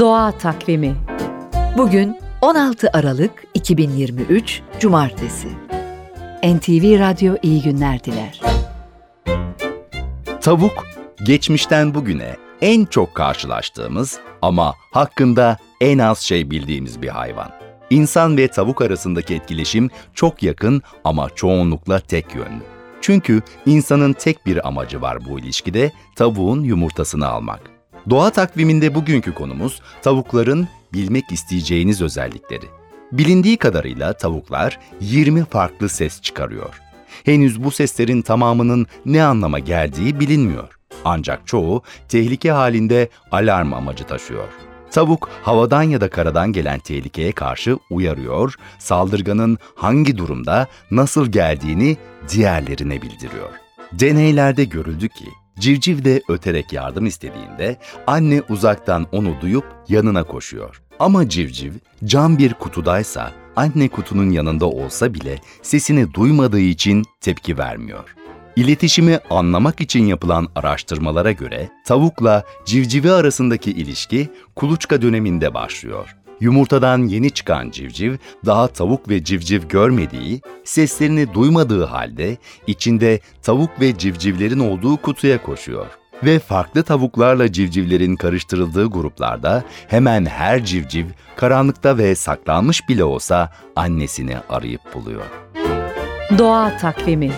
Doğa Takvimi Bugün 16 Aralık 2023 Cumartesi NTV Radyo iyi günler diler. Tavuk, geçmişten bugüne en çok karşılaştığımız ama hakkında en az şey bildiğimiz bir hayvan. İnsan ve tavuk arasındaki etkileşim çok yakın ama çoğunlukla tek yönlü. Çünkü insanın tek bir amacı var bu ilişkide, tavuğun yumurtasını almak. Doğa takviminde bugünkü konumuz tavukların bilmek isteyeceğiniz özellikleri. Bilindiği kadarıyla tavuklar 20 farklı ses çıkarıyor. Henüz bu seslerin tamamının ne anlama geldiği bilinmiyor. Ancak çoğu tehlike halinde alarm amacı taşıyor. Tavuk havadan ya da karadan gelen tehlikeye karşı uyarıyor, saldırganın hangi durumda nasıl geldiğini diğerlerine bildiriyor. Deneylerde görüldü ki civciv de öterek yardım istediğinde anne uzaktan onu duyup yanına koşuyor. Ama civciv cam bir kutudaysa anne kutunun yanında olsa bile sesini duymadığı için tepki vermiyor. İletişimi anlamak için yapılan araştırmalara göre tavukla civcivi arasındaki ilişki kuluçka döneminde başlıyor. Yumurtadan yeni çıkan civciv daha tavuk ve civciv görmediği, seslerini duymadığı halde içinde tavuk ve civcivlerin olduğu kutuya koşuyor. Ve farklı tavuklarla civcivlerin karıştırıldığı gruplarda hemen her civciv karanlıkta ve saklanmış bile olsa annesini arayıp buluyor. Doğa Takvimi